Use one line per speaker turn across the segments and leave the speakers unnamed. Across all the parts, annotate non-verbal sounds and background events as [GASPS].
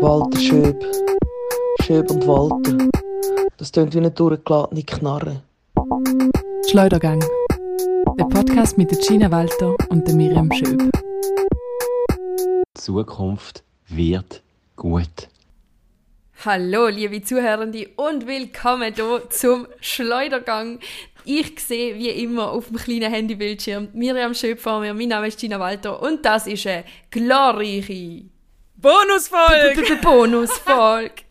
Walter Schöb. Schöb und Walter. Das tönt wie eine durchgeladene Knarre.
Schleudergang. Der Podcast mit der Gina Walter und der Miriam Schöb.
Die Zukunft wird gut.
Hallo, liebe Zuhörende und willkommen hier zum Schleudergang. Ich sehe wie immer auf dem kleinen Handybildschirm Miriam Schöp vor mir. Mein Name ist Gina Walter und das ist eine glorreiche
Bonusfolge!
Bonusfolge.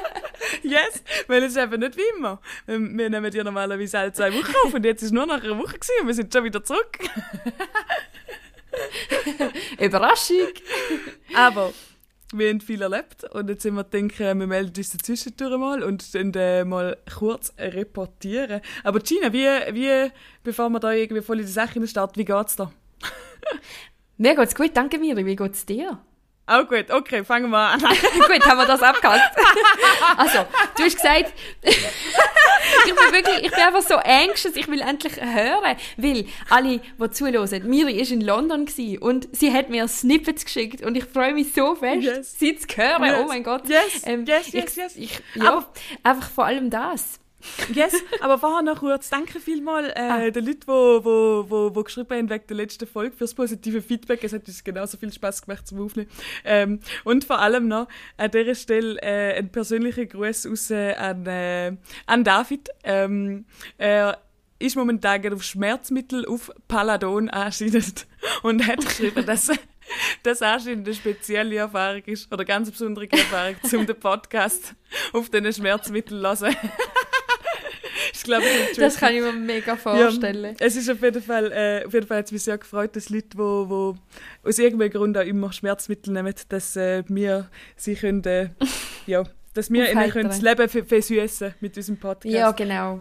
[LAUGHS]
yes, weil es ist eben nicht wie immer. Wir, wir nehmen ja normalerweise alle zwei Wochen auf und jetzt ist nur nach einer Woche gewesen und wir sind schon wieder zurück. [LAUGHS]
Überraschung.
Aber wir haben viel erlebt und jetzt sind wir denken, wir melden uns zwischendurch mal und dann äh, mal kurz reportieren. Aber Gina, wie, wie, bevor wir da irgendwie voll in die Sache starten, wie geht's da? [LAUGHS]
Mir geht's gut, danke Miri. Wie geht's dir?
Auch gut, okay, fangen wir an. [LAUGHS]
gut, haben wir das abgehakt. [LAUGHS] also, du hast gesagt, ich bin wirklich, ich bin einfach so anxious, ich will endlich hören, weil alle, die zuhören, Miri war in London und sie hat mir Snippets geschickt und ich freue mich so fest,
Yes.
sie zu hören.
Yes.
Oh mein Gott.
Yes,
Ähm,
yes,
ich,
yes, yes.
Ich, ja,
Aber-
einfach vor allem das.
Yes, aber vorher noch kurz, danke vielmals äh,
Ah.
den Leuten, die wo, wo, wo geschrieben haben wegen der letzten Folge fürs positive Feedback. Es hat uns genauso viel Spaß gemacht zum Aufnehmen. Ähm, und vor allem noch an dieser Stelle äh, ein persönlicher Gruß aus, äh, an, äh, an David. Ähm, er ist momentan auf Schmerzmittel auf Paladon anscheinend [LAUGHS] und hat geschrieben, dass das anscheinend eine spezielle Erfahrung ist oder ganz besondere Erfahrung, um den Podcast auf diesen Schmerzmitteln zu hören. Ich glaube, das, ist
Das kann ich mir mega vorstellen.
ja, es ist auf jeden Fall, äh, auf jeden Fall hat es mich sehr gefreut, dass Leute, die wo, wo aus irgendeinem Grund auch immer Schmerzmittel nehmen, dass äh, wir sie können, äh, [LAUGHS] ja, dass wir ihnen können das Leben ver- versüßen mit unserem Podcast.
Ja, genau.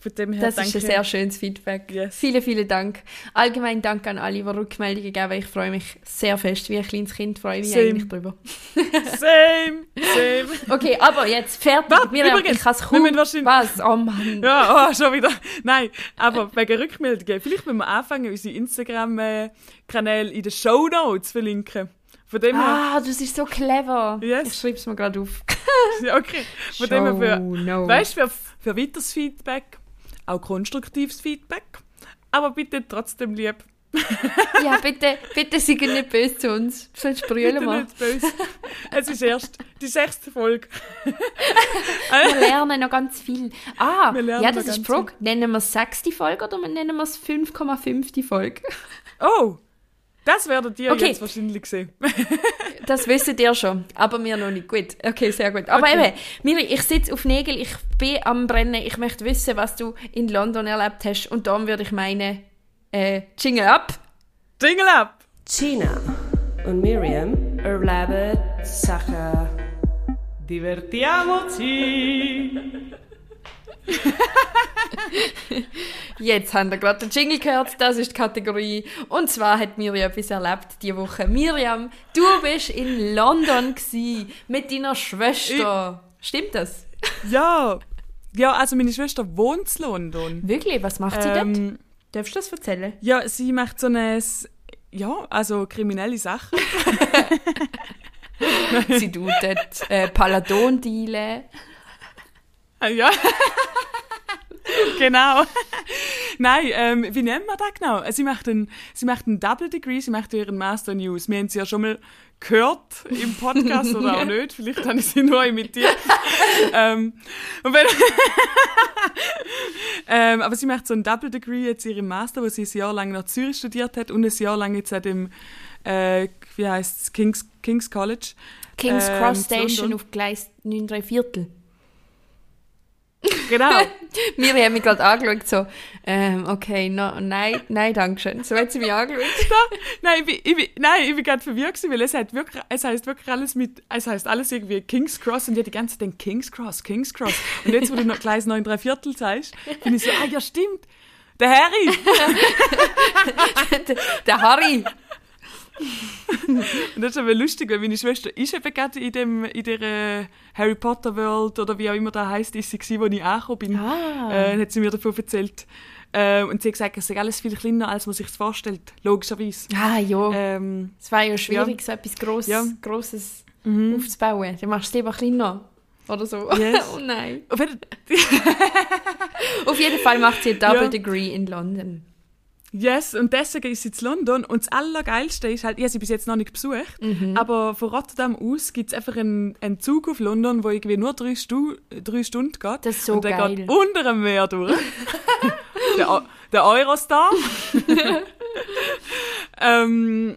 Von dem her
Das ist ein
danke.
sehr schönes Feedback.
Yes.
Vielen, vielen Dank. Allgemein Dank an alle, die Rückmeldungen geben. Ich freue mich sehr fest, wie ein kleines Kind freue ich mich
Same.
eigentlich drüber. [LAUGHS]
Same, same. [LAUGHS]
Okay, aber jetzt fertig.
Warte,
Miriam,
übrigens,
ich kann es
wir
kaum... Was? Oh Mann.
Ja, oh, schon wieder. Nein, aber wegen Rückmeldungen. Vielleicht müssen wir anfangen, unsere Instagram-Kanäle in den Show Notes verlinken. Von dem her,
Ah, das ist so clever.
Yes.
Ich schreibe es mir gerade auf. [LAUGHS]
okay. Von dem her für,
no.
Weißt du, für, für weiteres Feedback, auch konstruktives Feedback, aber bitte trotzdem lieb. [LAUGHS]
Ja, bitte, bitte seid nicht böse zu uns. Sonst brüllen wir.
nicht böse. es ist erst die sechste Folge. [LAUGHS]
Wir lernen noch ganz viel. Ah, ja, das ist die Frage. Nennen wir es sechste Folge oder nennen wir es 5,5. Folge?
Oh, das werdet ihr
Okay.
jetzt wahrscheinlich sehen. [LAUGHS]
Das wisst ihr schon, aber wir noch nicht. Gut, okay, sehr gut. Aber
Okay.
eben, Miri, ich sitze auf Nägel, ich bin am Brennen, ich möchte wissen, was du in London erlebt hast und darum würde ich meinen, äh, Jingle ab.
Jingle ab!
Gina und Miriam erleben Sachen. Divertiamoci! [LAUGHS]
Jetzt haben wir gerade den Jingle gehört, das ist die Kategorie. Und zwar hat Miriam etwas erlebt diese Woche. Miriam, du bist in London mit deiner Schwester. Stimmt das?
Ja, ja, also meine Schwester wohnt in London.
Wirklich? Was macht sie dort?
Ähm,
Darfst du das erzählen?
ja, sie macht so eine, ja, also kriminelle Sachen. [LAUGHS]
Sie tut dort äh, Paladon dealen.
Ah, Ja. [LAUGHS] genau. Nein, ähm, wie nennt man das genau? Sie macht einen, sie macht einen Double Degree, sie macht ihren Master News. Wir haben sie ja schon mal gehört im Podcast oder auch [LAUGHS] nicht. Vielleicht habe ich sie nur imitiert. ähm, wenn, [LAUGHS] ähm, aber sie macht so einen Double Degree jetzt ihren Master, wo sie ein Jahr lang nach Zürich studiert hat und ein Jahr lang jetzt an dem, äh, wie heißt es, King's, King's College.
King's
Ähm,
Cross Station auf Gleis 9 3 Viertel.
Genau. [LAUGHS]
Miri hat mich gerade angeschaut, so, ähm, okay, no, nein, nein, danke schön. So hat sie mich angeschaut. [LAUGHS]
Nein, ich bin, ich bin, nein, ich bin gerade verwirrt gewesen, weil es, hat wirklich, es heißt wirklich alles mit, es heißt alles irgendwie King's Cross und ich die ganze Zeit gedacht, King's Cross, King's Cross. Und jetzt, wo du noch Gleis 9 3 Viertel sagst, bin ich so, ah ja, stimmt, der Harry.
der, [LAUGHS] der Harry. [LAUGHS]
Und das ist aber lustig, weil meine Schwester ist eben gerade in, dem, in der äh, Harry Potter World oder wie auch immer da heißt, ist sie gewesen, wo ich angekommen bin.
Ah.
Äh, hat sie mir davon erzählt. Äh, und sie hat gesagt, es sei alles viel kleiner, als man sich vorstellt, logischerweise.
Ah, ja.
Ähm,
es war ja schwierig, so etwas Gross,
Ja.
Grosses aufzubauen. Dann machst du es lieber kleiner. Oder so.
Yes. [LAUGHS]
oh nein.
auf jeden- [LAUGHS]
Auf jeden Fall macht sie ein Double
Ja.
Degree in London.
Yes, und deswegen ist sie in London. Und das Allergeilste ist halt, ich habe sie bis jetzt noch nicht besucht, aber von Rotterdam aus gibt es einfach einen, einen Zug auf London, wo irgendwie nur drei, Stu drei Stunden geht.
Das ist so
und der
geil.
geht unter dem Meer durch. [LAUGHS] der, der Eurostar. [LAUGHS] ähm,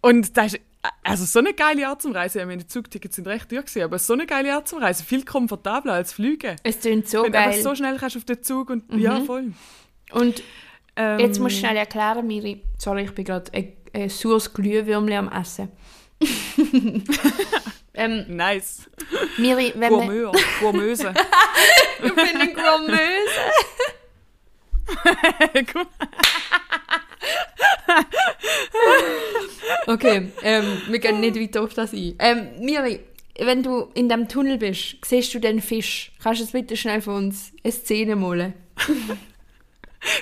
und das ist also so eine geile Art zum Reisen. Ich meine, die Zugtickets sind recht teuer gewesen, aber so eine geile Art zum Reisen. Viel komfortabler als Fliegen.
Es klingt so
Wenn du
geil.
einfach so schnell kannst auf den Zug und ja, voll.
Und
Ähm,
jetzt musst du schnell erklären, Miri. Sorry, ich bin gerade ein, ein saures Glühwürmchen am Essen. [LAUGHS] ähm,
Nice.
Miri, wenn.
Gourmeur, [LAUGHS] Gourmeuse.
Ich bin eine Gourmeuse. [LAUGHS] Okay, ähm, wir gehen nicht weiter auf das ein. Ähm, Miri, wenn du in dem Tunnel bist, siehst du den Fisch. Kannst du jetzt bitte schnell für uns eine Szene malen?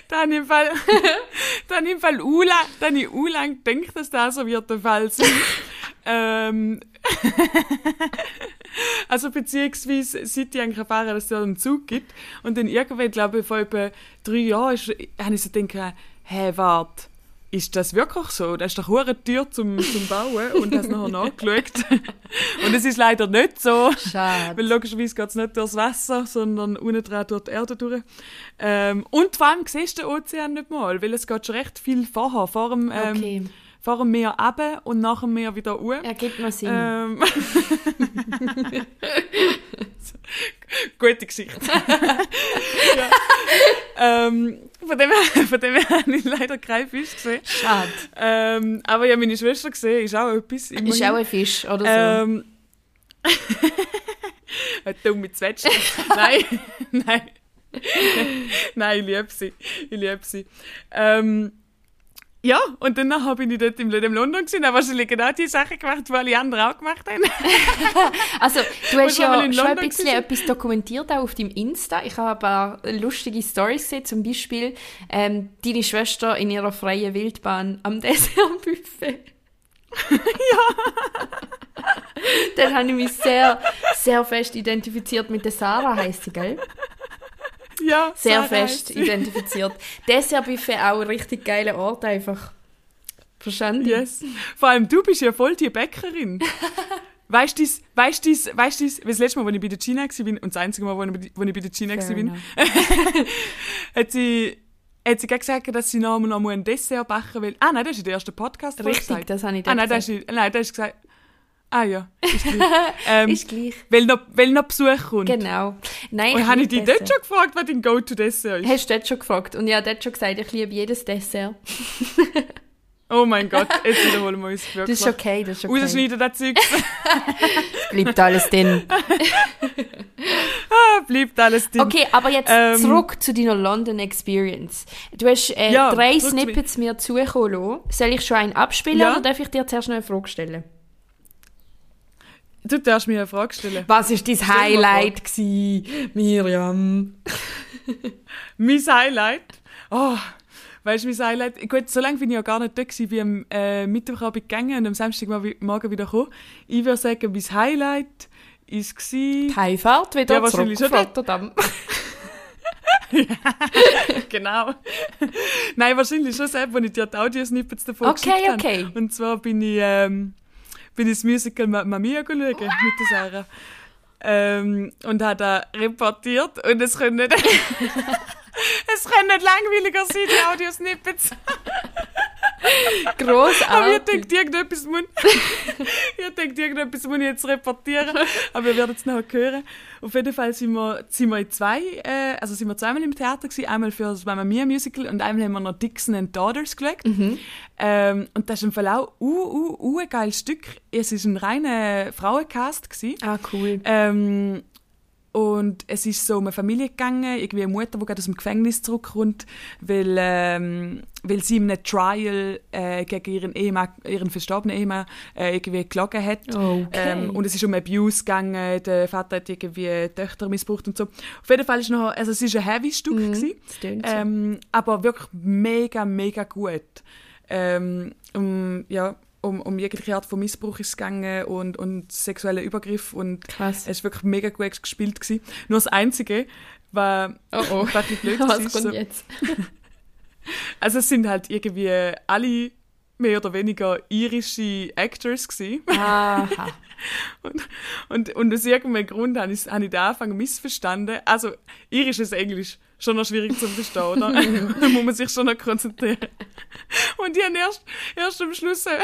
Dann im Fall, [LAUGHS] dann im Fall Ula, dann ich Ulang denkt, dass das so wird der Fall sein. [LAUGHS] ähm, [LAUGHS] also beziehungsweise seit ich eigentlich erfahren dass es da einen Zug gibt und dann irgendwann, glaube ich, vor etwa drei Jahren, ist, habe ich so gedacht, hä, warte, ist das wirklich so? Das ist doch eine Tür zum, zum Bauen und das nachher [LAUGHS] nachgeschaut. [LAUGHS] und es ist leider nicht so. Weil
Schade.
logischerweise geht es nicht durchs Wasser, sondern unten dran durch die Erde durch. Ähm, und vor allem siehst du den Ozean nicht mal, weil es geht schon recht viel vorher, vor dem, ähm,
Okay,
vor dem Meer runter und nach dem Meer wieder hoch.
ergibt mir Sinn.
Ähm, [LAUGHS] Gute Geschichte. [LAUGHS] ja. ähm, von, dem her, von dem her habe ich leider keinen Fisch gesehen.
Schade.
Ähm, aber ja, meine Schwester gesehen, ist auch etwas.
Ist
immerhin.
auch ein Fisch oder so.
Ähm, [LAUGHS] eine dumme Zwetschge. nein, nein. nein, ich liebe sie. Ich liebe sie. Ähm, ja, und danach bin ich dort im in London gewesen, habe wahrscheinlich genau die Sachen gemacht, die alle anderen auch gemacht haben. [LAUGHS]
Also, du hast ja schon ein
London
bisschen
waren.
etwas dokumentiert, auch auf deinem Insta. Ich habe ein paar lustige Stories gesehen, zum Beispiel ähm, deine Schwester in ihrer freien Wildbahn am [LAUGHS] Dessertbuffet. [LAUGHS] ja. Dann habe ich mich sehr, sehr fest identifiziert mit der Sarah, heisst sie, gell?
Ja,
Sehr fest identifiziert. Dessertbuffet auch ein richtig geiler Ort einfach. Verstanden?
Yes. Vor allem du bist ja voll die Bäckerin. [LAUGHS] Weißt du, weißt du, weißt du, das letzte Mal, als ich bei der China war, und das einzige Mal, wo ich, bei der China
Fair
war, [LAUGHS] hat sie, hat sie gesagt, dass sie noch, noch ein Dessert backen will. Ah, nein, das ist der erste Podcast.
Richtig, das habe ich
Ah, nein, das
gesagt.
ist, nein, das ist gesagt. Ah ja, ist gleich. [LAUGHS] ähm,
Ist gleich.
weil, noch, weil noch Besuch kommt.
Genau. Nein,
Und
ich
habe ich dich dort schon gefragt, was dein Go-To-Dessert ist?
Hast du dort schon gefragt? Und ich habe dort schon gesagt, ich liebe jedes Dessert. [LAUGHS]
Oh mein Gott, jetzt wiederholen wir uns
Das
wirklich.
ist okay, das ist okay.
Rausschneiden das Zeug. [LAUGHS]
Bleibt alles drin.
ah, bleibt alles drin.
Okay, aber jetzt
Ähm,
zurück zu deiner London Experience. Du hast äh,
Ja,
drei. Snippets mir zukommen lassen. Soll ich schon einen abspielen
Ja.
oder darf ich dir zuerst noch eine Frage stellen?
Du darfst mir eine Frage stellen.
Was war dein Highlight, gewesen, Miriam? [LAUGHS]
Mein Highlight? Oh, weißt du, mein Highlight? Gut, so lange bin ich ja gar nicht da gewesen, wie am äh, Mittwochabend gegangen und am Samstagmorgen wieder gekommen. Ich würde sagen, mein Highlight ist gsi
Die Heimfahrt wieder
Ja,
zurück auf. Rotterdam.
genau. Nein, wahrscheinlich schon selbst, wenn ich dir die Audiosnippets davon
Okay,
geschickt habe.
okay.
Und zwar bin ich, ähm, bin ich das Musical Mamma Mia schauen mit der Sarah. Ähm, und habe da reportiert und es können nicht, [LAUGHS] es können nicht langweiliger sein, die Audiosnippets. Aber ich denke, irgendetwas muss, [LAUGHS] ich denke, irgendetwas muss ich jetzt reportieren. Aber wir werden es nachher hören. Auf jeden Fall sind wir, sind wir in zwei, äh, also sind wir zweimal im Theater gewesen. Einmal für das Mamma Mia Musical und einmal haben wir noch Dixon and Daughters geschaut. Ähm, und das ist im Fall auch uh, uh, uh, ein geiles Stück. Es ist ein reiner Frauencast gewesen.
Ah, cool.
Ähm, und es ist so um eine Familie gegangen, irgendwie eine Mutter, die gerade aus dem Gefängnis zurückkommt, weil, ähm, weil sie in einem Trial äh, gegen ihren, Ehemann, ihren verstorbenen Ehemann äh, irgendwie gelogen hat.
Okay.
Ähm, und es ist um Abuse gegangen, der Vater hat irgendwie Töchter missbraucht und so. Auf jeden Fall ist noch, also es ist ein heavy Stück gewesen,
tönt so.
ähm, aber wirklich mega, mega gut. Ähm, um, ja, um, um jegliche Art von Missbrauch ist gegangen und, und sexuellen Übergriff und
Krass.
es war wirklich mega gut gespielt. Gewesen. Nur das Einzige, war,
Oh oh.
was bisschen blöd [LAUGHS]
Was
ist
kommt
so,
jetzt? [LAUGHS]
also es sind halt irgendwie alle mehr oder weniger irische Actors gewesen.
Aha. [LAUGHS]
Und, und, und aus irgendeinem Grund habe ich, habe ich den Anfang missverstanden. Also, irisches Englisch, schon noch schwierig zu verstehen, oder? [LAUGHS] da muss man sich schon noch konzentrieren. Und ich habe erst, erst am Schluss, äh,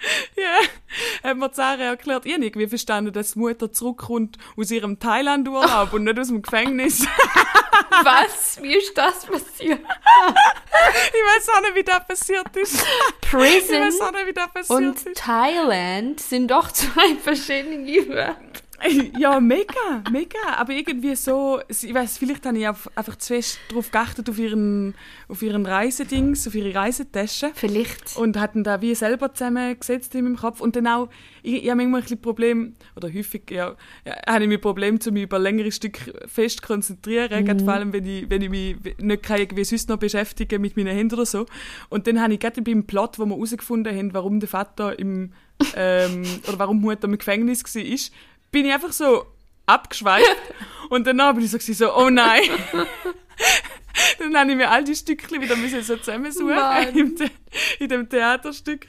[LAUGHS] ja, hat mir Sarah erklärt, ich habe irgendwie verstanden, dass die Mutter zurückkommt aus ihrem Thailand-Urlaub und nicht aus dem Gefängnis. [LAUGHS]
Was? Wie ist das passiert? [LAUGHS]
ich weiß auch nicht, wie das passiert ist. Ich
Prison
weiß auch nicht, wie das passiert
und
ist.
Thailand sind doch zwei verschiedene Wörter. [LAUGHS]
Ja, mega, mega. Aber irgendwie so, ich weiß, vielleicht habe ich einfach zu fest darauf geachtet, auf ihren, auf ihren Reisedings, auf ihre Reisetasche.
Vielleicht.
Und hatten da wie selber zusammengesetzt in meinem Kopf. Und dann auch, ich, ich habe manchmal ein bisschen Problem, oder häufig, ja, ja habe ich mir Problem, zu mich über längere Stücke fest konzentrieren. Gerade vor allem, wenn ich, wenn ich mich nicht kann irgendwie sonst noch beschäftigen mit meinen Händen oder so. Und dann habe ich gerade beim Plot, wo wir herausgefunden haben, warum der Vater im, ähm, [LAUGHS] oder warum Mutter im Gefängnis war, ist, bin ich einfach so abgeschweift. [LAUGHS] und danach bin ich so, so oh nein. [LAUGHS] dann habe ich mir all die Stückchen wieder müssen so zusammensuchen im The in dem Theaterstück.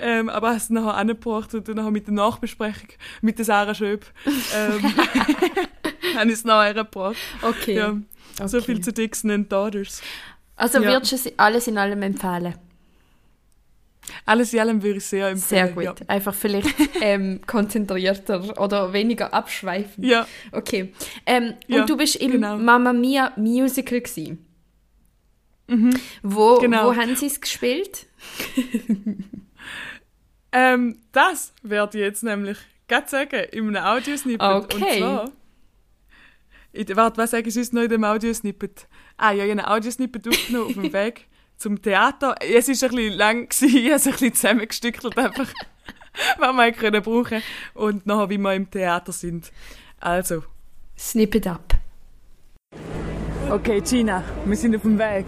Ähm, aber hast es nachher angebracht und dann nachher mit der Nachbesprechung mit der Sarah Schöb ähm, [LAUGHS] habe ich es nachher gebracht.
Okay.
Ja, so
Okay.
viel zu Dixon and Daughters.
Also
Ja.
würdest du es alles in allem empfehlen?
Alles in allem würde ich sehr empfehlen.
Sehr gut.
Ja.
Einfach vielleicht [LAUGHS] ähm, konzentrierter oder weniger abschweifend.
ja.
Okay. Ähm,
Ja,
und du bist im
genau.
Mamma Mia Musical gsi. Wo,
Genau.
wo haben sie es gespielt? [LAUGHS]
Ähm, das werde ich jetzt nämlich gerade sagen, in einem Audiosnippet. Und
Okay.
zwar... In, warte, was sage ich sonst noch in dem Audiosnippet? Ah ja, ich habe ein Audiosnippet aufgenommen auf dem [LAUGHS] Weg zum Theater. Es war ein bisschen lang, [LAUGHS] gewesen, ich habe es ein bisschen zusammengestückelt, einfach, [LAUGHS] was wir können brauchen Und nachher, wie wir im Theater sind. Also,
Snippet up.
Okay, Gina, wir sind auf dem Weg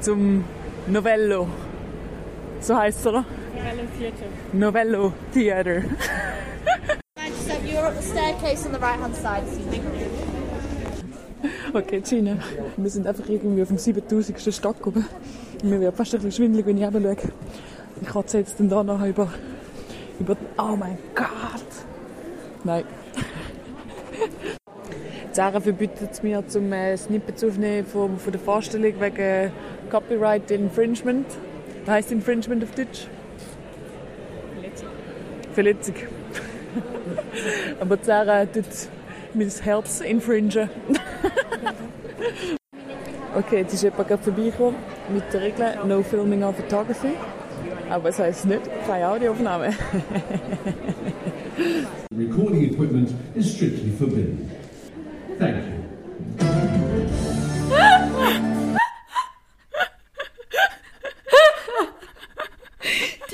zum Novello. So heißt es, oder? Novello Theater. Novello Theater. [LAUGHS]
So you're up the staircase on the right hand side. [LAUGHS]
Okay, Gina, wir sind einfach irgendwie auf dem 7000. Stock oben. Mir wird fast ein bisschen schwindelig, wenn ich runter schaue. Ich kotze jetzt dann da noch über, über... Oh mein Gott! Nein. [LAUGHS] Sarah verbietet mir, zum äh, Snippets aufnehmen von, von der Vorstellung wegen Copyright Infringement. Was heisst Infringement auf Deutsch? Verletzung. Verletzung. [LAUGHS] Aber Sarah tut mein Herz infringen. Okay, jetzt ist jemand gerade vorbeigekommen mit der Regel No Filming or Photography. Aber es heisst nicht keine Audioaufnahme. [LAUGHS]
Recording equipment is strictly forbidden. Thank you.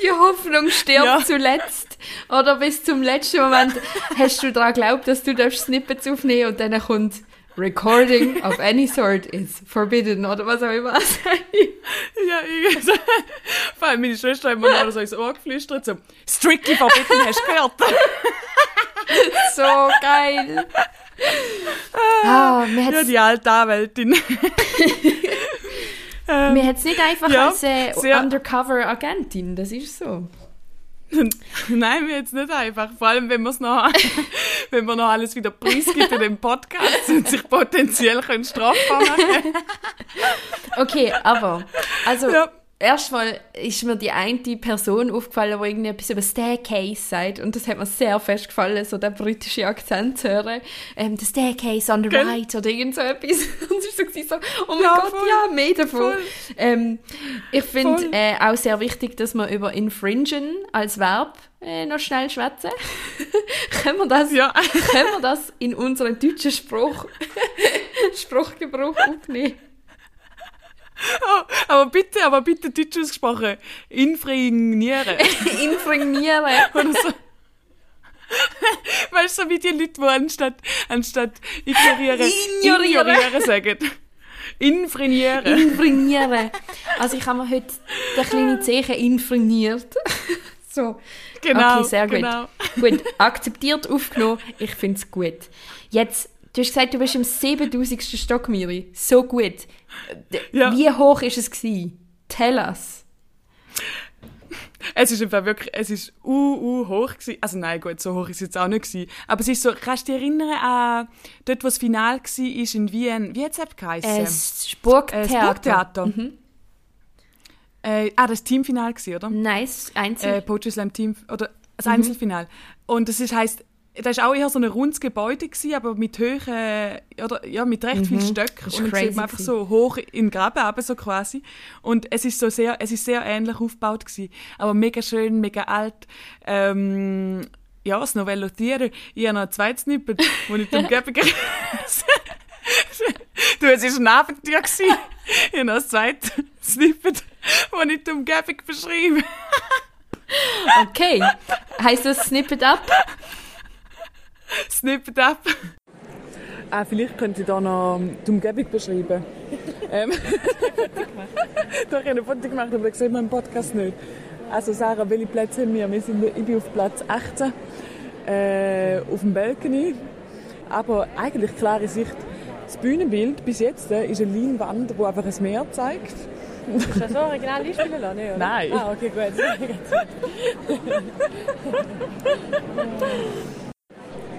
Die Hoffnung stirbt
Ja.
zuletzt. Oder bis zum letzten Moment hast du daran geglaubt, dass du darfst Snippets aufnehmen und dann kommt Recording of any sort is forbidden oder was auch immer. [LAUGHS]
ja, irgendwie. Vor allem meine Schwester hat mir noch so ins Ohr geflüstert, so «Strictly forbidden, hast du gehört?» [LAUGHS]
so geil. Ah,
Ja, die alte Anwältin. [LAUGHS]
mir hat's nicht einfach
ja,
als äh, Undercover-Agentin, das ist so. [LAUGHS]
Nein, mir jetzt nicht einfach. Vor allem, wenn, wir's noch, [LAUGHS] wenn man noch alles wieder preisgibt in dem Podcast und sich potenziell können strafbar machen
Okay, aber, also,
Ja.
Erstmal ist mir die eine Person aufgefallen, die irgendwie etwas über Staircase sagt. Und das hat mir sehr fest gefallen, so den britischen Akzent zu hören. Ähm, the Staircase on the
Gell?
right oder irgend so etwas. [LAUGHS] Und es war so, oh mein
Ja,
Gott,
voll.
ja, mehr davon. Ähm, ich finde äh, auch sehr wichtig, dass wir über infringen als Verb äh, noch schnell schwätzen. [LAUGHS] können, wir das,
Ja.
können wir das in unseren deutschen Spruch, [LAUGHS] Spruchgebrauch aufnehmen? [LAUGHS]
Aber bitte, aber bitte deutsch ausgesprochen. Infringnieren. [LAUGHS] [LAUGHS] Oder so. Weißt du, so wie die Leute, die anstatt, anstatt ignorieren,
Ignorieren.
ignorieren sagen. Infringnieren.
Infringnieren. Also ich habe mir heute den kleinen Zeichen infringiert. so.
Genau.
Okay, sehr gut.
genau.
Gut, akzeptiert, aufgenommen. Ich finde es gut. Jetzt, du hast gesagt, du bist im 7000. Stock, Miri. So gut.
Ja.
Wie hoch ist es gewesen? Tell us.
Es ist einfach wirklich, es ist uh, uh, hoch gewesen. Also nein, gut, so hoch ist es jetzt auch nicht gewesen. Aber es ist so, kannst du dich erinnern an dort, wo das Finale war, ist in Wien, wie hat es geheißen?
Äh,
Äh,
das Spurgtheater.
das Burgtheater.
Mhm.
Äh, ah, das Teamfinale gewesen, oder?
Nice, einzel.
Äh, Poetry Slam Team, oder das
Mhm.
Einzelfinale. Und das ist, heisst, das war auch eher so ein rundes Gebäude, gewesen, aber mit Höhen, oder ja, mit recht vielen Stöcken.
Mhm.
Und dann sieht man einfach so hoch in den Graben runter, so quasi. Und es ist so sehr, es ist sehr ähnlich aufgebaut gewesen. Aber mega schön, mega alt. Ähm, ja, das Novello Tiere. Ich habe noch ein zweites Snippet, wo ich die Umgebung... [LAUGHS] du, es war ein Abenteuer. gewesen. Ich habe noch ein zweites Snippet, wo ich die Umgebung beschreibe.
Okay. Heißt das Snippet up?
Snippet ab. Ah, vielleicht könnte ich da noch die Umgebung beschreiben. [LAUGHS] ähm, [LAUGHS] da habe ich ein Foto gemacht, aber das sieht man im Podcast nicht. Also Sarah, welche Plätze haben wir? wir sind, ich bin auf Platz 18 äh, auf dem Balkony. Aber eigentlich klare Sicht. Das Bühnenbild bis jetzt äh, ist eine Leinwand, die einfach ein Meer zeigt.
Hast du so original einspielen lassen? Nicht, oder?
Nein.
Ah, okay, gut. [LAUGHS]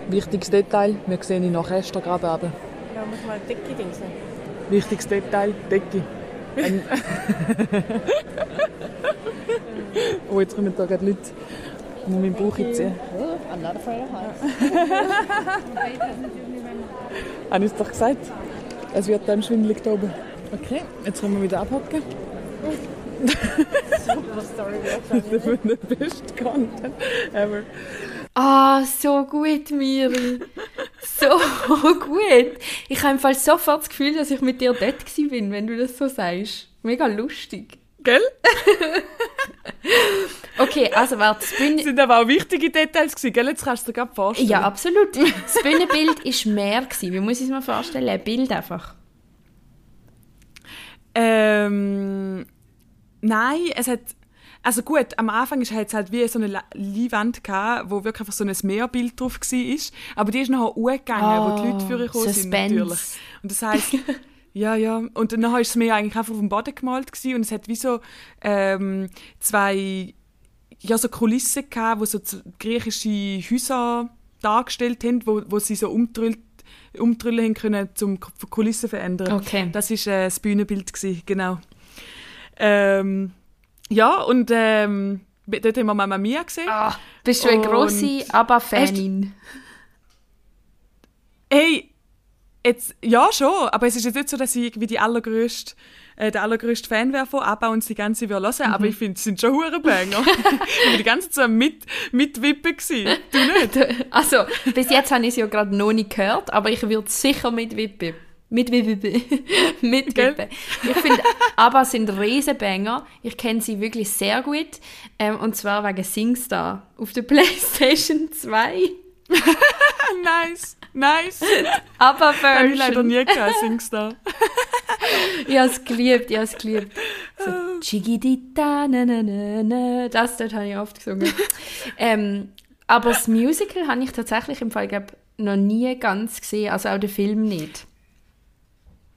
Wichtiges Detail, wir sehen ihn nach Estergraben runter.
Ja, muss mal dicke Dings nehmen.
Wichtiges Detail, Decke. Ein [LAUGHS] oh, jetzt kommen da gerade Leute. Muss meinen Bauch.
I'm not afraid of heights.
Habe ich es doch gesagt? Es wird einem schwindelig da oben. Okay, jetzt können wir wieder abhocken. [LAUGHS]
Super Story.
Das wird der beste Content ever.
Ah, so gut, Miri. So [LAUGHS] gut. Ich habe im Fall sofort das Gefühl, dass ich mit dir dort bin, wenn du das so sagst. Mega lustig.
Gell? [LAUGHS]
Okay, also warte, das Bühne...
Sind aber auch wichtige Details gewesen, gell? Jetzt kannst du dir gerade vorstellen.
Ja, absolut. Das Bühnenbild war mehr. Gewesen. Wie muss ich es mir vorstellen? Ein Bild einfach.
Ähm, nein, es hat. Also gut, am Anfang hat es halt wie so eine Leinwand gehabt, wo wirklich einfach so ein Meerbild drauf war. Aber die ist nachher hochgegangen, wo die Leute für gekommen sind
Suspense.
natürlich. Und das heisst, [LAUGHS] ja, ja. Und dann ist das Meer eigentlich einfach auf dem Boden gemalt gewesen, und es hat wie so ähm, zwei ja, so Kulissen gehabt, wo so griechische Häuser dargestellt haben, wo, wo sie so umtrüllt umtrüllen haben können, um Kulissen zu verändern.
Okay.
Das war äh, das Bühnenbild, gewesen, genau. Ähm, ja, und ähm, dort haben wir Mama Mia gesehen.
Ah, bist du eine grosse ABBA-Fanin?
Hey, jetzt, ja schon, aber es ist jetzt nicht so, dass ich irgendwie die allergrößte, äh, der allergrößte Fan wäre von ABBA und sie ganze hören hören, aber ich finde, es sind schon hure Banger. [LAUGHS] ich war die ganze Zeit mit, mit Wippen gewesen. Du nicht? [LAUGHS]
Also, bis jetzt habe ich es ja gerade noch nicht gehört, aber ich würde sicher mit Wippe. Mit Wippe. [LAUGHS] mit? Wippe. Ich finde, ABBA sind Riesenbanger. Ich kenne sie wirklich sehr gut. Ähm, und zwar wegen SingStar auf der [LAUGHS] Playstation 2. [LAUGHS]
nice, nice.
ABBA
Habe ich leider
Version.
nie gehabt, Singstar.
Ich habe es geliebt, ich habe es geliebt. So, Chigidita, na, na, na, na. Das dort habe ich oft gesungen. ähm, aber das Musical habe ich tatsächlich im Fall, glaub, noch nie ganz gesehen, also auch den Film nicht.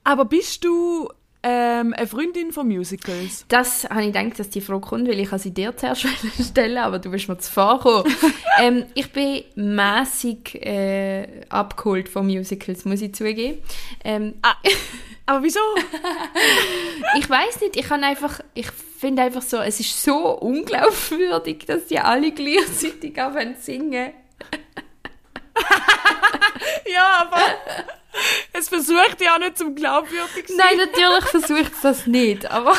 Aber bist du ähm, eine Freundin von Musicals?
Das habe ich gedacht, dass die Frage kommt, weil ich sie dir zuerst [LAUGHS] stellen aber du bist mir zuvor [LAUGHS] ähm, ich bin mäßig äh, abgeholt von Musicals, muss ich zugeben. Ähm, [LAUGHS]
Aber wieso?
ich weiß nicht, ich kann einfach, ich finde einfach so, es ist so unglaubwürdig, dass die alle gleichzeitig anfangen zu singen.
Ja, aber [LAUGHS] es versucht ja auch nicht zum glaubwürdig zu sein.
Nein, natürlich versucht es das nicht, aber,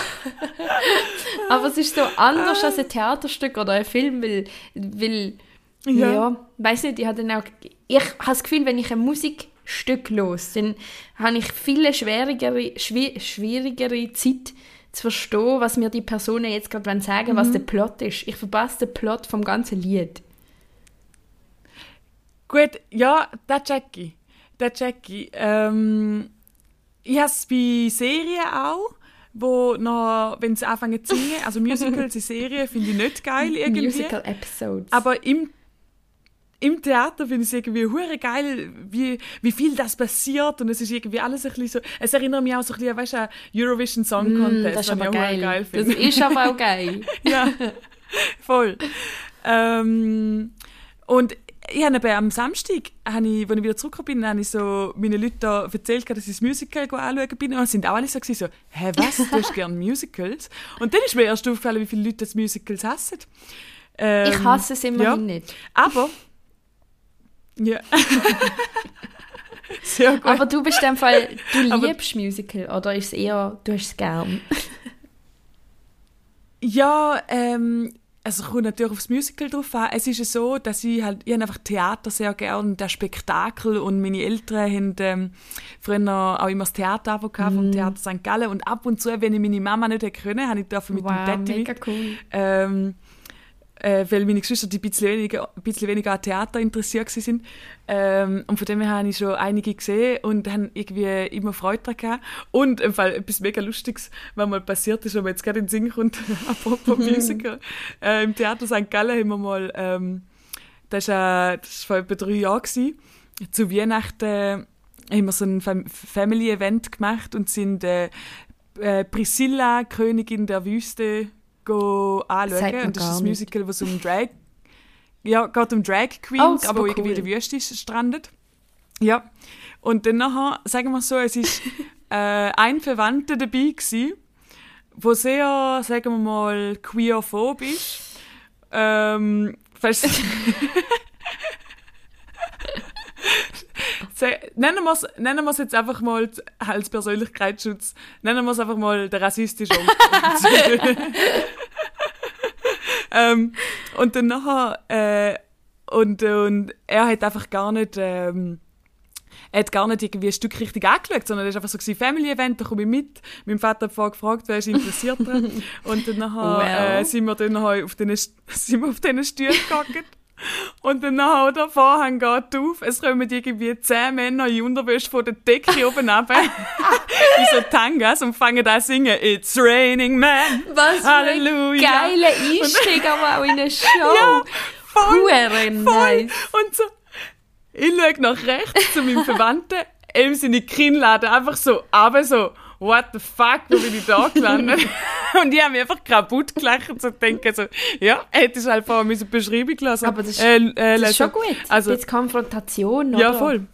[LAUGHS] aber es ist so anders als ein Theaterstück oder ein Film, weil, weil ja,
Ja.
weiß nicht, ich habe dann auch, ich habe das Gefühl, wenn ich ein Musikstück los, dann habe ich viel schwierigere, schwi schwierigere Zeit zu verstehen, was mir die Personen jetzt gerade wollen sagen, was der Plot ist. Ich verpasse den Plot vom ganzen Lied.
Gut, ja, das check ich. Check ich. Ähm, ich habe es bei Serien auch, wo noch, wenn sie anfangen zu singen, also Musicals in Serien finde ich nicht geil irgendwie.
Musical Episodes.
Aber im, im Theater finde ich es irgendwie hure geil, wie, wie viel das passiert und es ist irgendwie alles ein bisschen so, es erinnert mich auch so ein bisschen, weißt du, an Eurovision Song
Mm,
Contest,
das ist aber geil.
geil
das ist aber auch [LAUGHS] geil.
ja, voll. Ähm, und ich habe eben am Samstag, habe ich, als ich wieder zurückgekommen bin, habe ich so meinen Leuten da erzählt, dass ich das Musical anschauen bin. Und es sind auch alle so, gewesen, so hä, was, du hast gerne Musicals? Und dann ist mir erst aufgefallen, wie viele Leute das Musicals hassen. Ähm,
Ich hasse es immerhin nicht.
Aber, ja. [LAUGHS] Sehr gut.
Aber du bist in dem Fall, du
Aber-
liebst Musical oder ist es eher, du hast es gern?
Ja, ähm, also kommt natürlich aufs Musical drauf an. Es ist ja so, dass ich halt, ich habe einfach Theater sehr gern und das Spektakel und meine Eltern haben ähm, früher auch immer das Theater gehabt vom Theater St. Gallen und ab und zu, wenn ich meine Mama nicht hätte können, habe ich dafür mit dem
wow,
Tati
mega cool.
ähm, äh, weil meine Geschwister die ein bisschen weniger, ein bisschen weniger an Theater interessiert sind. Ähm, und von dem her habe ich schon einige gesehen und haben irgendwie immer Freude daran gehabt. Und im Fall etwas mega Lustiges, was mal passiert ist, wenn man jetzt gerade in den Sinn kommt, [LAUGHS] apropos [LAUGHS] Musical. Äh, Im Theater St. Gallen haben wir mal, ähm, das war, äh, das war vor etwa drei Jahren, gewesen, zu Weihnachten haben wir so ein Fam Family-Event gemacht und sind äh, äh, Priscilla, Königin der Wüste, go anschauen. Und das ist ein. Musical, es um Drag ja, geht um Drag
Oh,
Queens,
aber
wo irgendwie
cool.
in der Wüste ist, strandet. Ja. Und dann nachher, sagen wir so, es ist [LAUGHS] äh, ein Verwandter dabei gewesen, wo sehr, sagen wir mal, queerphob ist. Ähm, fast [LAUGHS] Nennen wir es nennen wir's jetzt einfach mal als Persönlichkeitsschutz, nennen wir es einfach mal der rassistische [LAUGHS] ähm, und dann nachher, äh, und, und er hat einfach gar nicht, ähm, er hat gar nicht irgendwie ein Stück richtig angeschaut, sondern es war einfach so ein Family-Event, da komme ich mit. Mein Vater hat gefragt, wer ist interessiert daran. [LAUGHS] Und dann nachher,
Well.
äh, sind wir dann nachher auf diesen, [LAUGHS] sind wir auf diesen Stühlen gegangen. Und dann nachher der Vorhang geht auf, es kommen irgendwie zehn Männer in Unterwäsche von der Decke oben runter, [LAUGHS] in so Tangas und fangen an zu singen «It's raining men,
Was
Halleluja!»
geiler Einstieg, aber auch in eine [LAUGHS] Show.
Ja, voll, voll.
nice.
Und so, ich schaue nach rechts zu meinem Verwandten, ihm seine Kinnladen einfach so, aber so, what the fuck, wo bin ich da gelandet? [LAUGHS] Und ich habe mich einfach kaputt gelacht und so denken so, ja, hättest du halt vorher meine Beschreibung lassen.
Aber das ist,
äh, äh,
das ist schon gut.
Also,
Jetzt Konfrontation,
ja,
oder?
voll.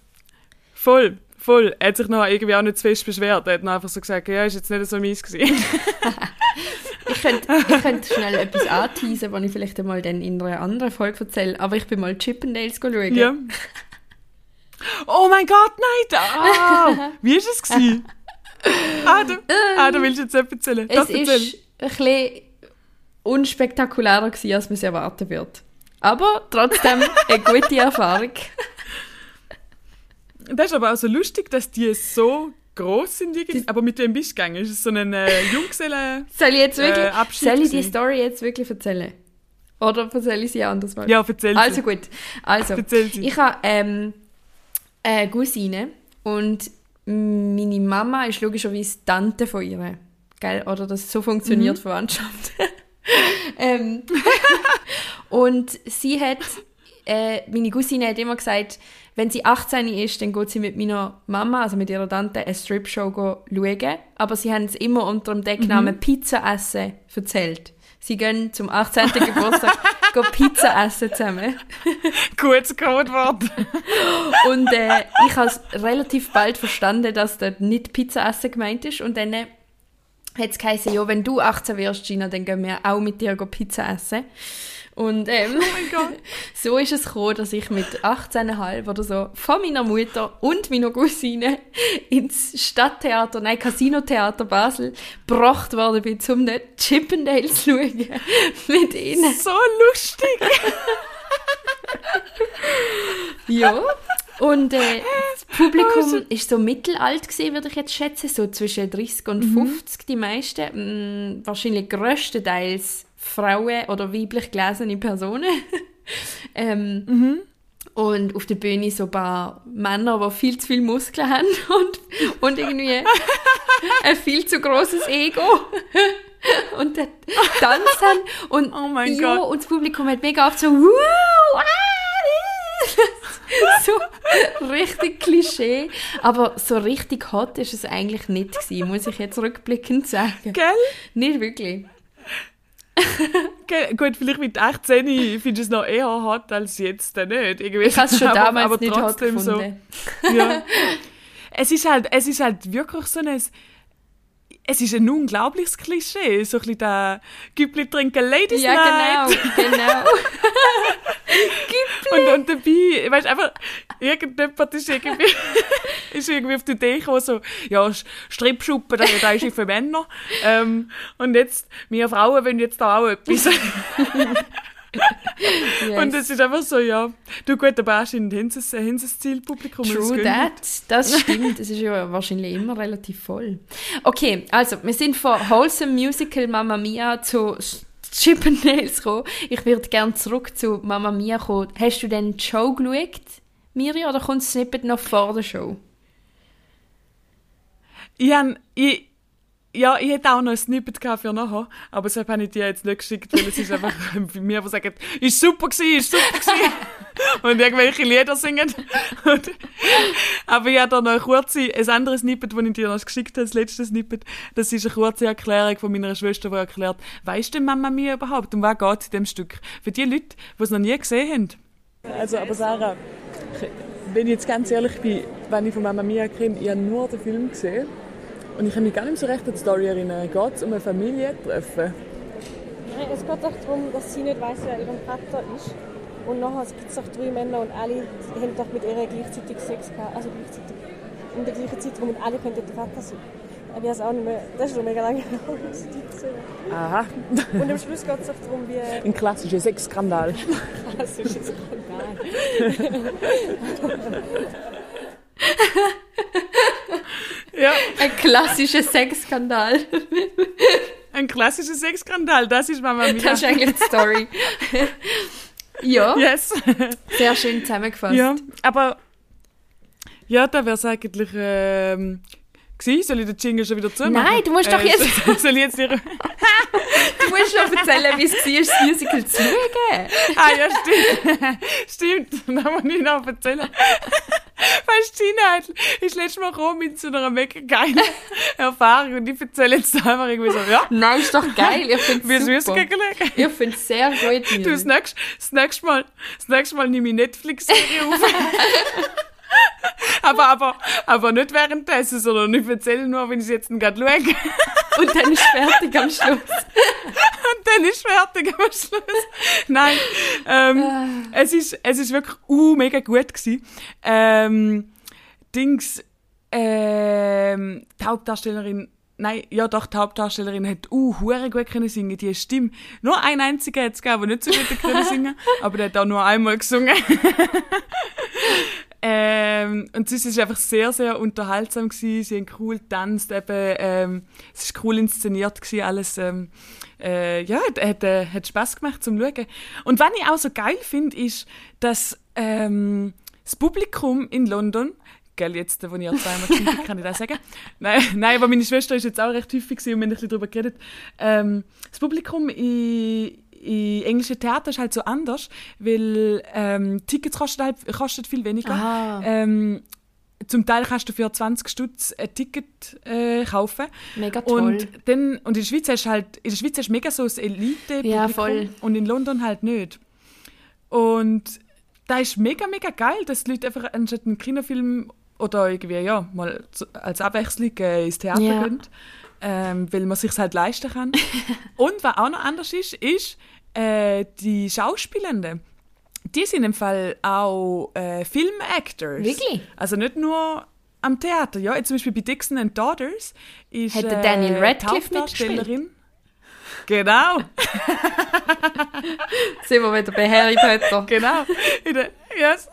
Voll, voll. Er hat sich noch irgendwie auch nicht zu fest beschwert. Er hat noch einfach so gesagt, ja, ist jetzt nicht so mies gewesen. [LAUGHS]
Ich könnte, ich könnte schnell etwas anteasen, was ich vielleicht einmal dann in einer anderen Folge erzähle. Aber ich bin mal Chippendales schauen.
ja. [LAUGHS] Oh mein Gott, nein! da- Ah, wie ist es gewesen? Ah, du, ah, du willst jetzt etwas erzählen.
Es
Doch, erzähl.
ist ein bisschen unspektakulärer gewesen, als man es erwarten wird. Aber trotzdem eine [LAUGHS] gute Erfahrung.
Das ist aber auch so lustig, dass die so groß sind. irgendwie. Aber mit wem bist du gegangen? Ist es so ein äh, Junggesellen?
Soll ich jetzt wirklich,
Äh,
soll ich die. Story jetzt wirklich erzählen? Oder erzähle ich sie anders mal?
Ja, erzähl sie.
Also gut. Also, ich habe ähm, eine Cousine und meine Mama ist logischerweise Tante von ihr. Gell? Oder das so funktioniert
Mhm.
Verwandtschaft. [LAUGHS] ähm, [LAUGHS] und sie hat, äh, meine Cousine hat immer gesagt, wenn sie 18 ist, dann geht sie mit meiner Mama, also mit ihrer Tante, eine Strip-Show schauen. Aber sie haben es immer unter dem Decknamen
Mhm.
Pizza essen erzählt. Sie gehen zum 18. Geburtstag [LAUGHS] go Pizza essen zusammen.
Gutes Codewort.
Und äh, ich habe relativ bald verstanden, dass dort nicht Pizza essen gemeint ist. Und dann äh, hat es geheißen, ja, wenn du 18 wirst, Gina, dann gehen wir auch mit dir go Pizza essen. Und ähm, [LAUGHS] so ist es gekommen, dass ich mit 18,5 oder so von meiner Mutter und meiner Cousine ins Stadttheater, nein, Casinotheater Basel gebracht worden bin, um den Chippendales zu schauen. [LAUGHS] mit ihnen.
So lustig! [LAUGHS]
Ja. Und äh, das Publikum ist so mittelalt gewesen, würde ich jetzt schätzen, so zwischen 30 und 50 die meisten. Mm, wahrscheinlich größtenteils Frauen oder weiblich gelesene Personen. [LAUGHS] ähm, Und auf der Bühne so ein paar Männer, die viel zu viel Muskeln haben [LAUGHS] und, und irgendwie [LAUGHS] ein viel zu großes Ego. und dann tanzen und,
Oh mein
ja,
Gott.
und das Publikum hat mega oft so «Wuh, ah, so richtig Klischee. Aber so richtig hot ist es eigentlich nicht gewesen, muss ich jetzt rückblickend sagen.
Gell?
Nicht wirklich. [LAUGHS]
Gut, vielleicht mit 18 findest du es noch eher hot als jetzt dann nicht. Irgendwie.
Ich habe es [LAUGHS] schon
aber,
damals
aber
nicht
trotzdem
gefunden.
So. Ja. [LAUGHS] es, ist halt, es ist halt wirklich so ein... Es ist ein unglaubliches Klischee. So ein bisschen der Güppli trinken Ladies
Ja,
Night.
genau, genau. [LAUGHS]
Und, und dabei, weißt du, einfach, irgendjemand ist irgendwie, [LAUGHS] ist irgendwie auf die Idee gekommen, so, ja, Strippschuppen, da, da ist ja für Männer. Ähm, und jetzt, wir Frauen wollen jetzt da auch etwas. [LAUGHS] [LAUGHS] Und es ist einfach so, ja, du gut, aber anscheinend haben sie das Zielpublikum.
True that. Das stimmt. Es ist ja wahrscheinlich immer relativ voll. Okay, also, wir sind von Wholesome Musical Mamma Mia zu Chip and Nails gekommen. Ich würde gerne zurück zu Mamma Mia kommen. Hast du denn die Show geschaut, Miri, oder kommt das Snippet noch vor der Show?
Ich, hab, ich, ja, ich hätte auch noch ein Snippet für nachher, aber deshalb habe ich dir jetzt nicht geschickt, weil es ist einfach [LAUGHS] bei mir, die sagen, ist super gewesen, ist super gewesen. [LAUGHS] und irgendwelche Lieder singen. Und, aber ich habe da noch eine kurze, ein anderes Snippet, das ich dir noch geschickt habe, das letzte Snippet, das ist eine kurze Erklärung von meiner Schwester, die erklärt, weisst du Mama mir überhaupt, um was geht es in dem Stück? Für die Leute, die es noch nie gesehen haben.
Also, aber Sarah, wenn ich jetzt ganz ehrlich bin, wenn ich von Mama Mia kenne, ich habe nur den Film gesehen. Und ich kann mich gar nicht so recht an die Story erinnern. Geht es um ein Familientreffen?
Nein, es geht auch darum, dass sie nicht weiß, wer ihr Vater ist. Und nachher gibt es auch drei Männer und alle haben doch mit ihr gleichzeitig Sex gehabt. Also gleichzeitig in der gleichen Zeitraum und alle könnten der Vater sein. Ich weiß auch nicht mehr. Das ist schon mega lange. [LAUGHS]
Aha.
Und am Schluss geht es auch darum, wie
Ein klassischer Sexskandal.
klassisches Skandal. [LAUGHS]
Ein klassischer Sexskandal.
ein klassischer Sexskandal, das ist Mama Mia.
Das ist eigentlich die Story. ja,
Yes.
sehr schön zusammengefasst.
Ja, aber ja, da wäre es eigentlich ähm, gewesen. Soll ich den Jingle schon wieder zumachen?
Nein, du musst doch jetzt-
Soll, [LAUGHS] soll ich jetzt ihre...
Du musst schon erzählen, wie es war, das Musical zu.
Ah ja, stimmt. [LAUGHS] stimmt, da muss ich noch erzählen. Weißt du, ist letztes Mal gekommen mit so einer mega geilen [LAUGHS] Erfahrung und ich erzähle jetzt einfach irgendwie so, ja,
Nein, ist doch geil. Ich finde
wie
es
süß
super.
gegenlegen.
Ich finde es sehr gut.
Du, das nächste, das nächste Mal, das nächste Mal nehme ich Netflix-Serie auf. [LAUGHS] aber, aber, aber nicht währenddessen, sondern ich erzähle nur, wenn ich es jetzt gerade schaue.
Und dann ist fertig am Schluss. [LAUGHS]
Und dann ist fertig am Schluss. Nein, ähm, es, ist, es ist wirklich uh, mega gut gewesen. Ähm, Dings, ähm, die Hauptdarstellerin, nein, ja doch, die Hauptdarstellerin hat uh, hure gut können singen, die Stimme. Nur ein einziger hat es gegeben, der nicht so gut können singen, aber der hat auch nur einmal gesungen. Ähm, und es ist einfach sehr, sehr unterhaltsam gewesen. Sie haben cool getanzt, eben, ähm, es ist cool inszeniert gewesen, alles, ähm, äh, ja, hat, hat, äh, hat Spaß gemacht zum Schauen. Und was ich auch so geil finde, ist, dass ähm, das Publikum in London, gell, jetzt, wo ich ja zweimal [LAUGHS] bin, kann ich das sagen. Nein, [LAUGHS] nein, aber meine Schwester ist jetzt auch recht häufig und wir haben ein bisschen darüber geredet. Ähm, das Publikum in, in englischen Theater ist halt so anders, weil ähm, Tickets kosten, halt, kosten viel weniger. Ähm, zum Teil kannst du für 20 Stutz ein Ticket äh, kaufen.
Mega toll.
Und, dann, und in der Schweiz hast halt, in der Schweiz hast mega so ein elite
Ja, voll.
und in London halt nicht. Und da ist mega, mega geil, dass die Leute einfach anstatt einen Kinofilm oder irgendwie, ja, mal als Abwechslung äh, ins Theater
Ja.
gehen. Ähm, weil man sich halt leisten kann. [LAUGHS] Und was auch noch anders ist, ist äh, die Schauspielenden. Die sind im Fall auch äh, Film-Actors.
Wirklich?
Also nicht nur am Theater. Ja, jetzt zum Beispiel bei Dixon and Daughters ist
Hat der Daniel
äh,
Radcliffe
die Hauptdarstellerin. Genau, [LAUGHS]
Sind wir wieder bei Harry Potter.
genau. Yes.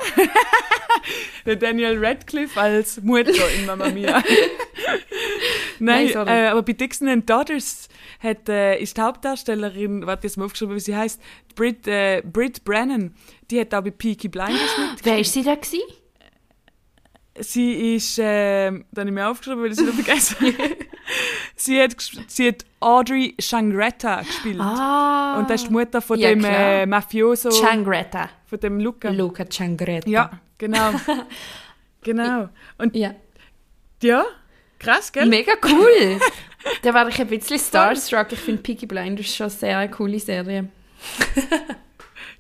[LAUGHS] der Daniel Radcliffe als Mutter in Mamma Mia. [LAUGHS] Nein,
Nein,
äh, aber bei Dixon and Daughters hat, äh, ist die Hauptdarstellerin, warte, jetzt mal aufgeschrieben, wie sie heißt, Brit, äh, Brit Brennan. Die hat auch bei Peaky Blinders [GASPS] mit.
Wer war sie da? Gewesen?
Sie ist, äh, da habe ich mir aufgeschrieben, weil ich sie noch vergessen [LAUGHS] sie, hat, sie hat Audrey Shangretta gespielt.
Ah.
Und das ist die Mutter von
Ja,
dem äh, Mafioso,
Changretta.
von dem Luca.
Luca Changretta.
Ja, genau. [LAUGHS] genau. Und
Ja.
ja, krass, gell?
Mega cool. [LAUGHS] da war ich ein bisschen starstruck. Ich finde Peaky Blinders schon sehr eine coole Serie.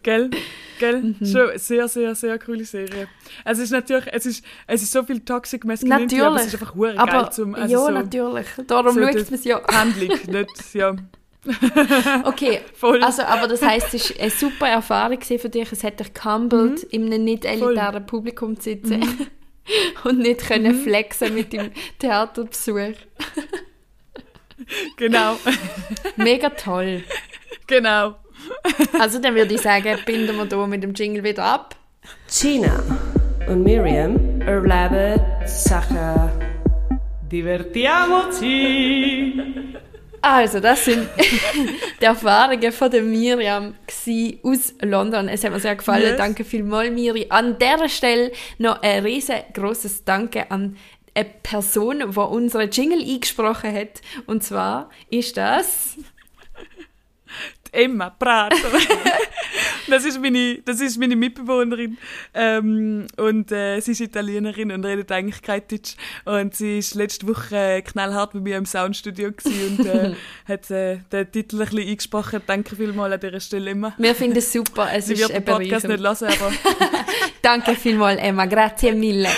Gell? Gell?
Mhm.
Schon sehr, sehr, sehr coole Serie. Also es ist natürlich, es ist, es ist so viel Toxic Masculinity, aber es ist einfach hure
Aber,
geil zum, also
ja,
so,
natürlich. Darum
so
schaut man es ja.
Handlung, nicht, ja. [LAUGHS]
Okay, [LAUGHS]
Voll.
also, aber das heisst, es war eine super Erfahrung für dich. Es hat dich gehumbelt,
Mhm.
in einem nicht elitären Publikum zu sitzen [LAUGHS] und nicht
Mhm.
können flexen mit dem Theaterbesuch.
Genau,
Mega toll.
genau.
Also dann würde ich sagen, binden wir hier mit dem Jingle wieder ab.
Gina und Miriam erleben Sachen.
Divertiamoci!
Also, das sind [LAUGHS] die Erfahrungen von der Miriam gsi aus London. Es hat mir sehr gefallen.
Yes.
Danke vielmals, Miri. An dieser Stelle noch ein riesengroßes Danke an eine Person, die unsere Jingle eingesprochen hat. Und zwar ist das...
Emma Prato. [LAUGHS] das, ist meine, das ist meine Mitbewohnerin. Ähm, und äh, sie ist Italienerin und redet eigentlich kein Deutsch. Und sie ist letzte Woche äh, knallhart bei mir im Soundstudio und äh, [LAUGHS] hat äh, den Titel ein bisschen eingesprochen. Danke vielmals an dieser Stelle, Emma.
Wir finden es super. Es
Sie
ist
wird den Podcast nicht hören, aber, [LAUGHS]
Danke vielmals, Emma. Grazie mille.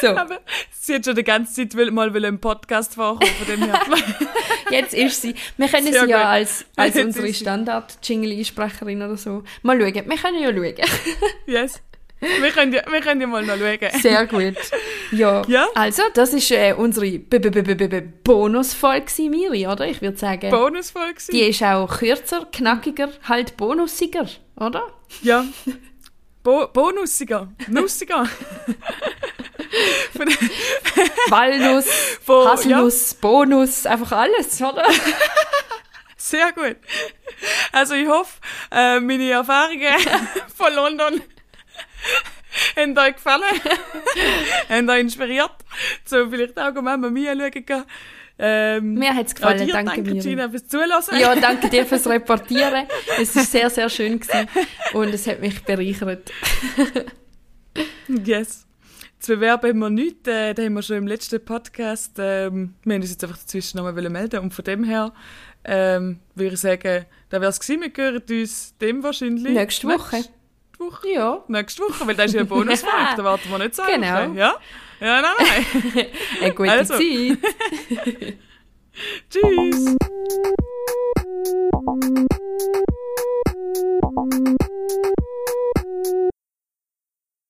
So,
aber sie hat schon die ganze Zeit will- mal will im Podcast vorkommen. Von dem her. [LAUGHS]
jetzt ist sie. Wir können
Sehr
sie ja
gut.
als, als
Jetzt
unsere. Standard-Jingle-Einsprecherin oder so. Mal schauen. Wir können ja schauen. [LAUGHS]
yes. Wir können, ja, wir können ja mal noch schauen.
Sehr gut. Ja,
Ja?
also das ist äh, unsere Bonusfolge Miri, oder? Ich würde sagen,
Bonusfolge
die ist auch kürzer, knackiger, halt bonusiger, oder?
Ja. [LAUGHS] Bo Bonussiger. Nussiger. [LAUGHS]
Walnuss, [LAUGHS]
Von-
Haselnuss, Bonus, einfach alles, oder? [LAUGHS]
Sehr gut. Also ich hoffe, äh, meine Erfahrungen von London haben euch gefallen, haben euch inspiriert, so vielleicht auch mal Mamma Mia schauen gehen. Ähm,
Mir hat's gefallen,
dir,
danke,
danke. Gina fürs Zulassen.
Ja, danke dir [LAUGHS] fürs Reportieren. Es ist sehr, sehr schön gewesen und es hat mich bereichert.
Yes. Zu bewerben haben wir nichts, äh, da haben wir schon im letzten Podcast, ähm, wir haben uns jetzt einfach dazwischen nochmal melden und von dem her ähm, würde ich sagen, da wäre es gewesen, wir hören uns dem wahrscheinlich
Nächste Woche.
Nächste Woche.
Ja,
Nächste Woche, weil das ist ja eine [LAUGHS] Bonusfolge, da warten wir nicht so
Genau.
lange. Ja? Ja, nein, nein. [LAUGHS]
eine gute
Also.
Zeit. [LAUGHS]
Tschüss.